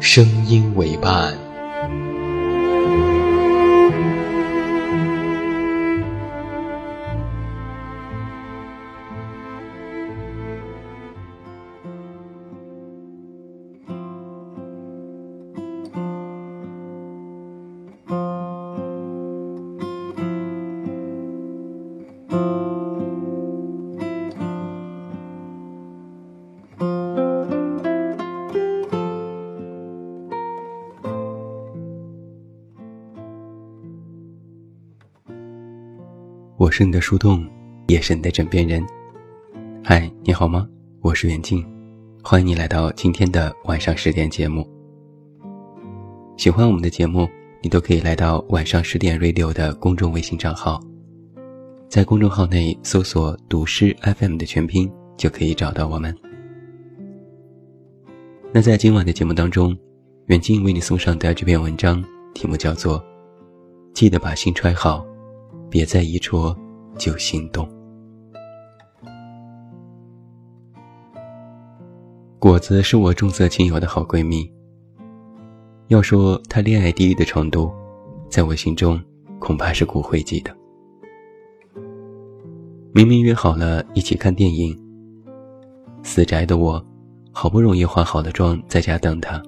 声音为伴。是你的树洞，也是你的枕边人。嗨，你好吗？我是袁静，欢迎你来到今天的晚上十点节目。喜欢我们的节目，你都可以来到晚上十点 radio 的公众微信账号，在公众号内搜索“读诗 FM” 的全拼，就可以找到我们。那在今晚的节目当中，远近为你送上的这篇文章，题目叫做《记得把心揣好》。别再一戳就心动。果子是我重色轻友的好闺蜜。要说她恋爱第一的程度，在我心中恐怕是骨灰级的。明明约好了一起看电影，死宅的我，好不容易化好了妆在家等她，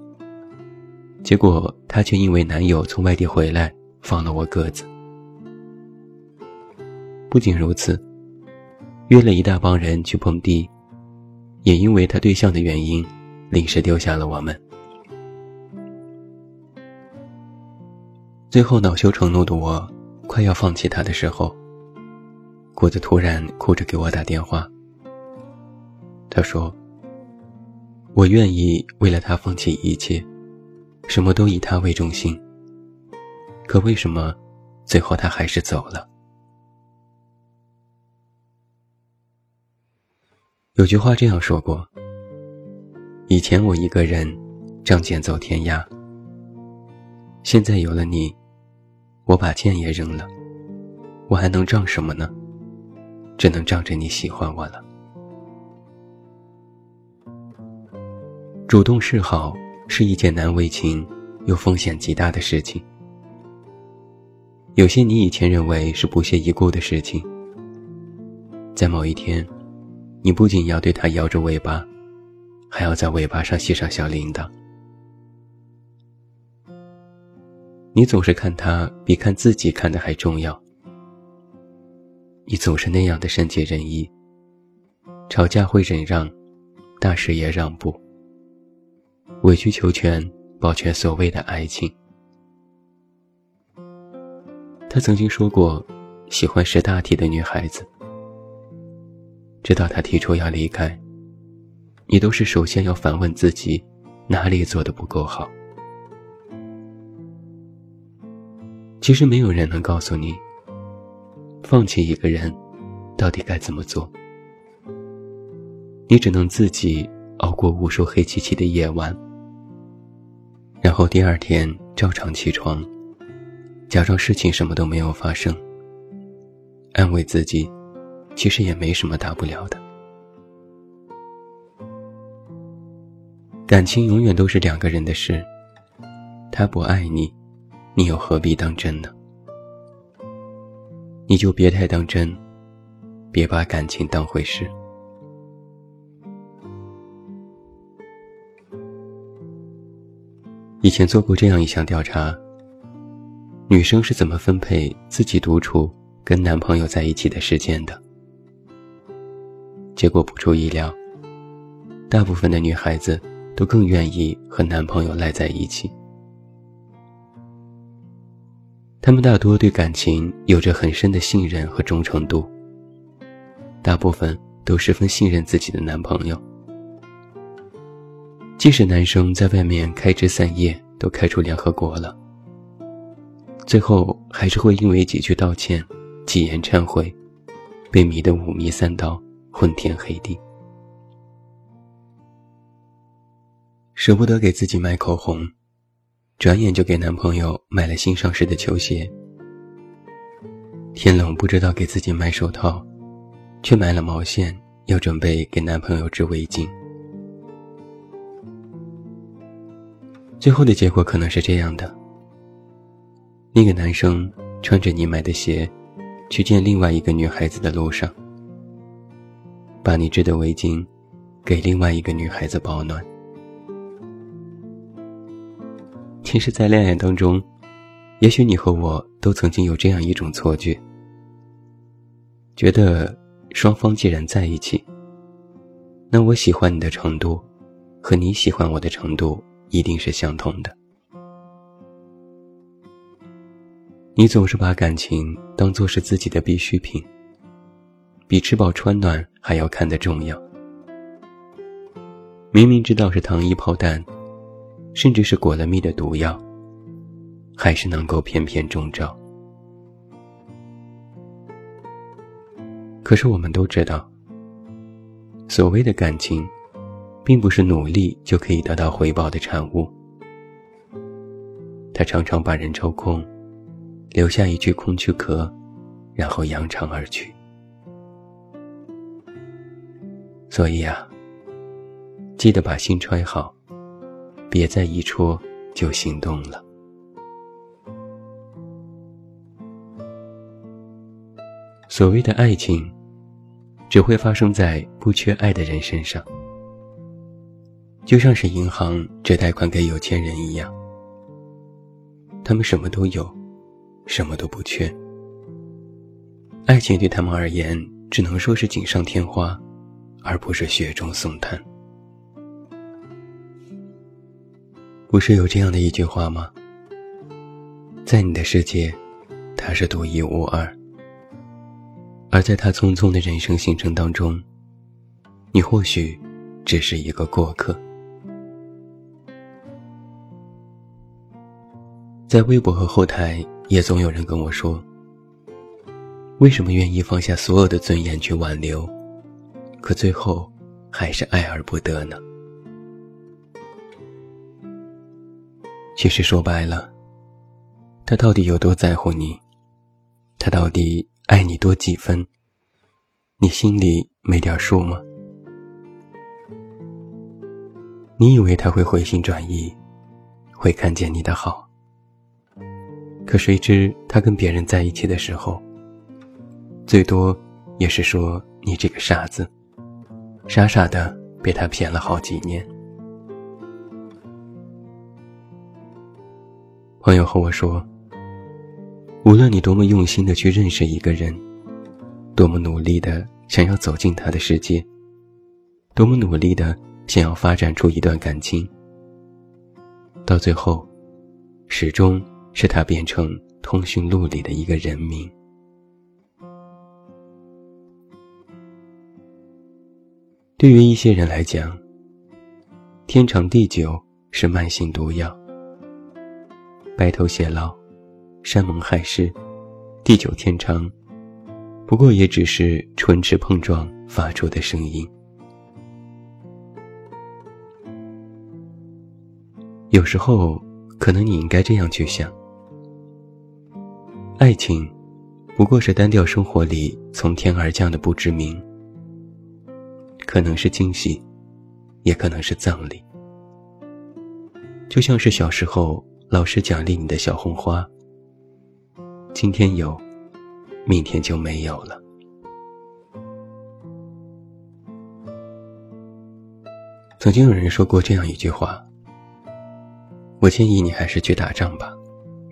结果她却因为男友从外地回来，放了我鸽子。不仅如此，约了一大帮人去蹦迪，也因为他对象的原因，临时丢下了我们。最后恼羞成怒的我，快要放弃他的时候，果子突然哭着给我打电话。他说：“我愿意为了他放弃一切，什么都以他为中心。可为什么，最后他还是走了？”有句话这样说过：“以前我一个人仗剑走天涯，现在有了你，我把剑也扔了，我还能仗什么呢？只能仗着你喜欢我了。”主动示好是一件难为情又风险极大的事情。有些你以前认为是不屑一顾的事情，在某一天。你不仅要对它摇着尾巴，还要在尾巴上系上小铃铛。你总是看他比看自己看的还重要。你总是那样的善解人意，吵架会忍让，大事也让步，委曲求全，保全所谓的爱情。他曾经说过，喜欢识大体的女孩子。直到他提出要离开，你都是首先要反问自己，哪里做的不够好。其实没有人能告诉你，放弃一个人，到底该怎么做。你只能自己熬过无数黑漆漆的夜晚，然后第二天照常起床，假装事情什么都没有发生，安慰自己。其实也没什么大不了的。感情永远都是两个人的事，他不爱你，你又何必当真呢？你就别太当真，别把感情当回事。以前做过这样一项调查：女生是怎么分配自己独处跟男朋友在一起的时间的？结果不出意料，大部分的女孩子都更愿意和男朋友赖在一起。她们大多对感情有着很深的信任和忠诚度，大部分都十分信任自己的男朋友。即使男生在外面开枝散叶，都开出联合国了，最后还是会因为几句道歉、几言忏悔，被迷得五迷三道、昏天黑地。舍不得给自己买口红，转眼就给男朋友买了新上市的球鞋。天冷不知道给自己买手套，却买了毛线，要准备给男朋友织围巾。最后的结果可能是这样的：那个男生穿着你买的鞋，去见另外一个女孩子的路上，把你织的围巾给另外一个女孩子保暖。其实，在恋爱当中，也许你和我都曾经有这样一种错觉，觉得双方既然在一起，那我喜欢你的程度，和你喜欢我的程度。一定是相同的。你总是把感情当做是自己的必需品，比吃饱穿暖还要看得重要。明明知道是糖衣炮弹，甚至是裹了蜜的毒药，还是能够偏偏中招。可是我们都知道，所谓的感情。并不是努力就可以得到回报的产物，他常常把人抽空，留下一具空躯壳，然后扬长而去。所以啊，记得把心揣好，别再一戳就心动了。所谓的爱情，只会发生在不缺爱的人身上。就像是银行只贷款给有钱人一样，他们什么都有，什么都不缺。爱情对他们而言，只能说是锦上添花，而不是雪中送炭。不是有这样的一句话吗？在你的世界，他是独一无二；而在他匆匆的人生行程当中，你或许只是一个过客。在微博和后台，也总有人跟我说：“为什么愿意放下所有的尊严去挽留，可最后还是爱而不得呢？”其实说白了，他到底有多在乎你？他到底爱你多几分？你心里没点数吗？你以为他会回心转意，会看见你的好？可谁知他跟别人在一起的时候，最多也是说你这个傻子，傻傻的被他骗了好几年。朋友和我说，无论你多么用心的去认识一个人，多么努力的想要走进他的世界，多么努力的想要发展出一段感情，到最后，始终。是他变成通讯录里的一个人名。对于一些人来讲，天长地久是慢性毒药。白头偕老，山盟海誓，地久天长，不过也只是唇齿碰撞发出的声音。有时候，可能你应该这样去想。爱情，不过是单调生活里从天而降的不知名，可能是惊喜，也可能是葬礼。就像是小时候老师奖励你的小红花，今天有，明天就没有了。曾经有人说过这样一句话：我建议你还是去打仗吧，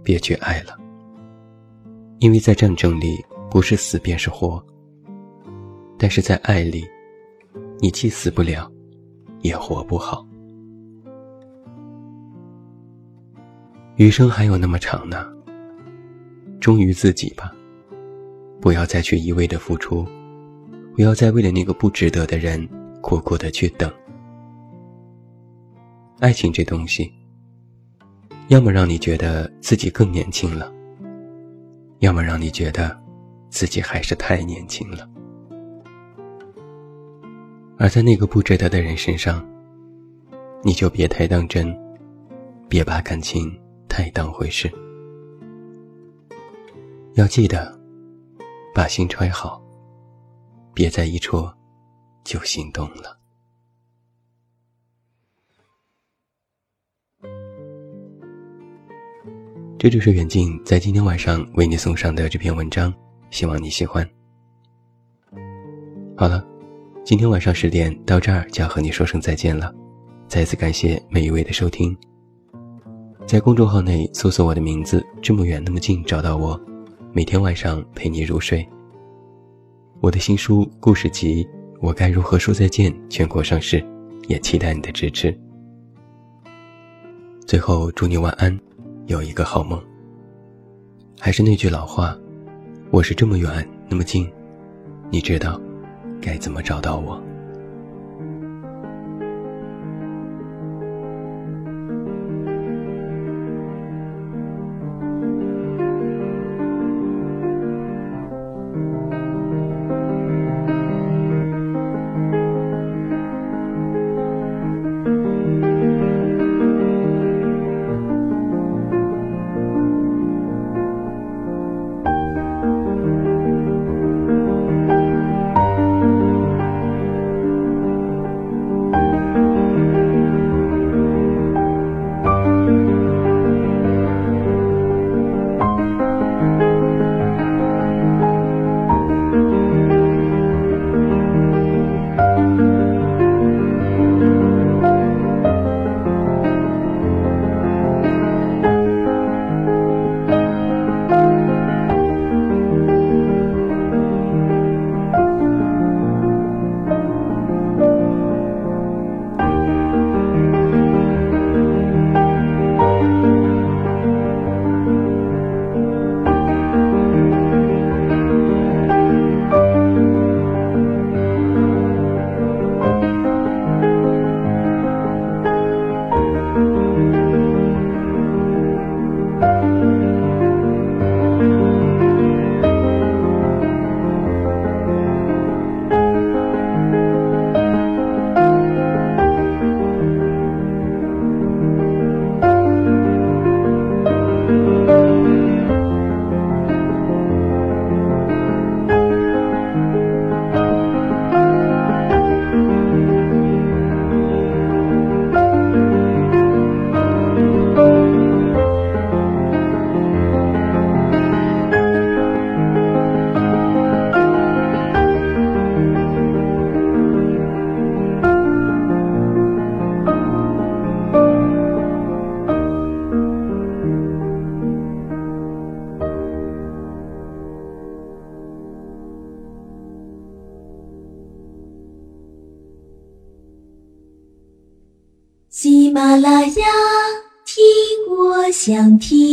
别去爱了。因为在战争里，不是死便是活。但是在爱里，你既死不了，也活不好。余生还有那么长呢，忠于自己吧，不要再去一味的付出，不要再为了那个不值得的人苦苦的去等。爱情这东西，要么让你觉得自己更年轻了。要么让你觉得，自己还是太年轻了。而在那个不值得的人身上，你就别太当真，别把感情太当回事。要记得，把心揣好，别再一戳就心动了。这就是远近在今天晚上为你送上的这篇文章，希望你喜欢。好了，今天晚上十点到这儿就要和你说声再见了，再次感谢每一位的收听。在公众号内搜索我的名字“这么远那么近”，找到我，每天晚上陪你入睡。我的新书故事集《我该如何说再见》全国上市，也期待你的支持。最后，祝你晚安。有一个好梦。还是那句老话，我是这么远那么近，你知道该怎么找到我。想听。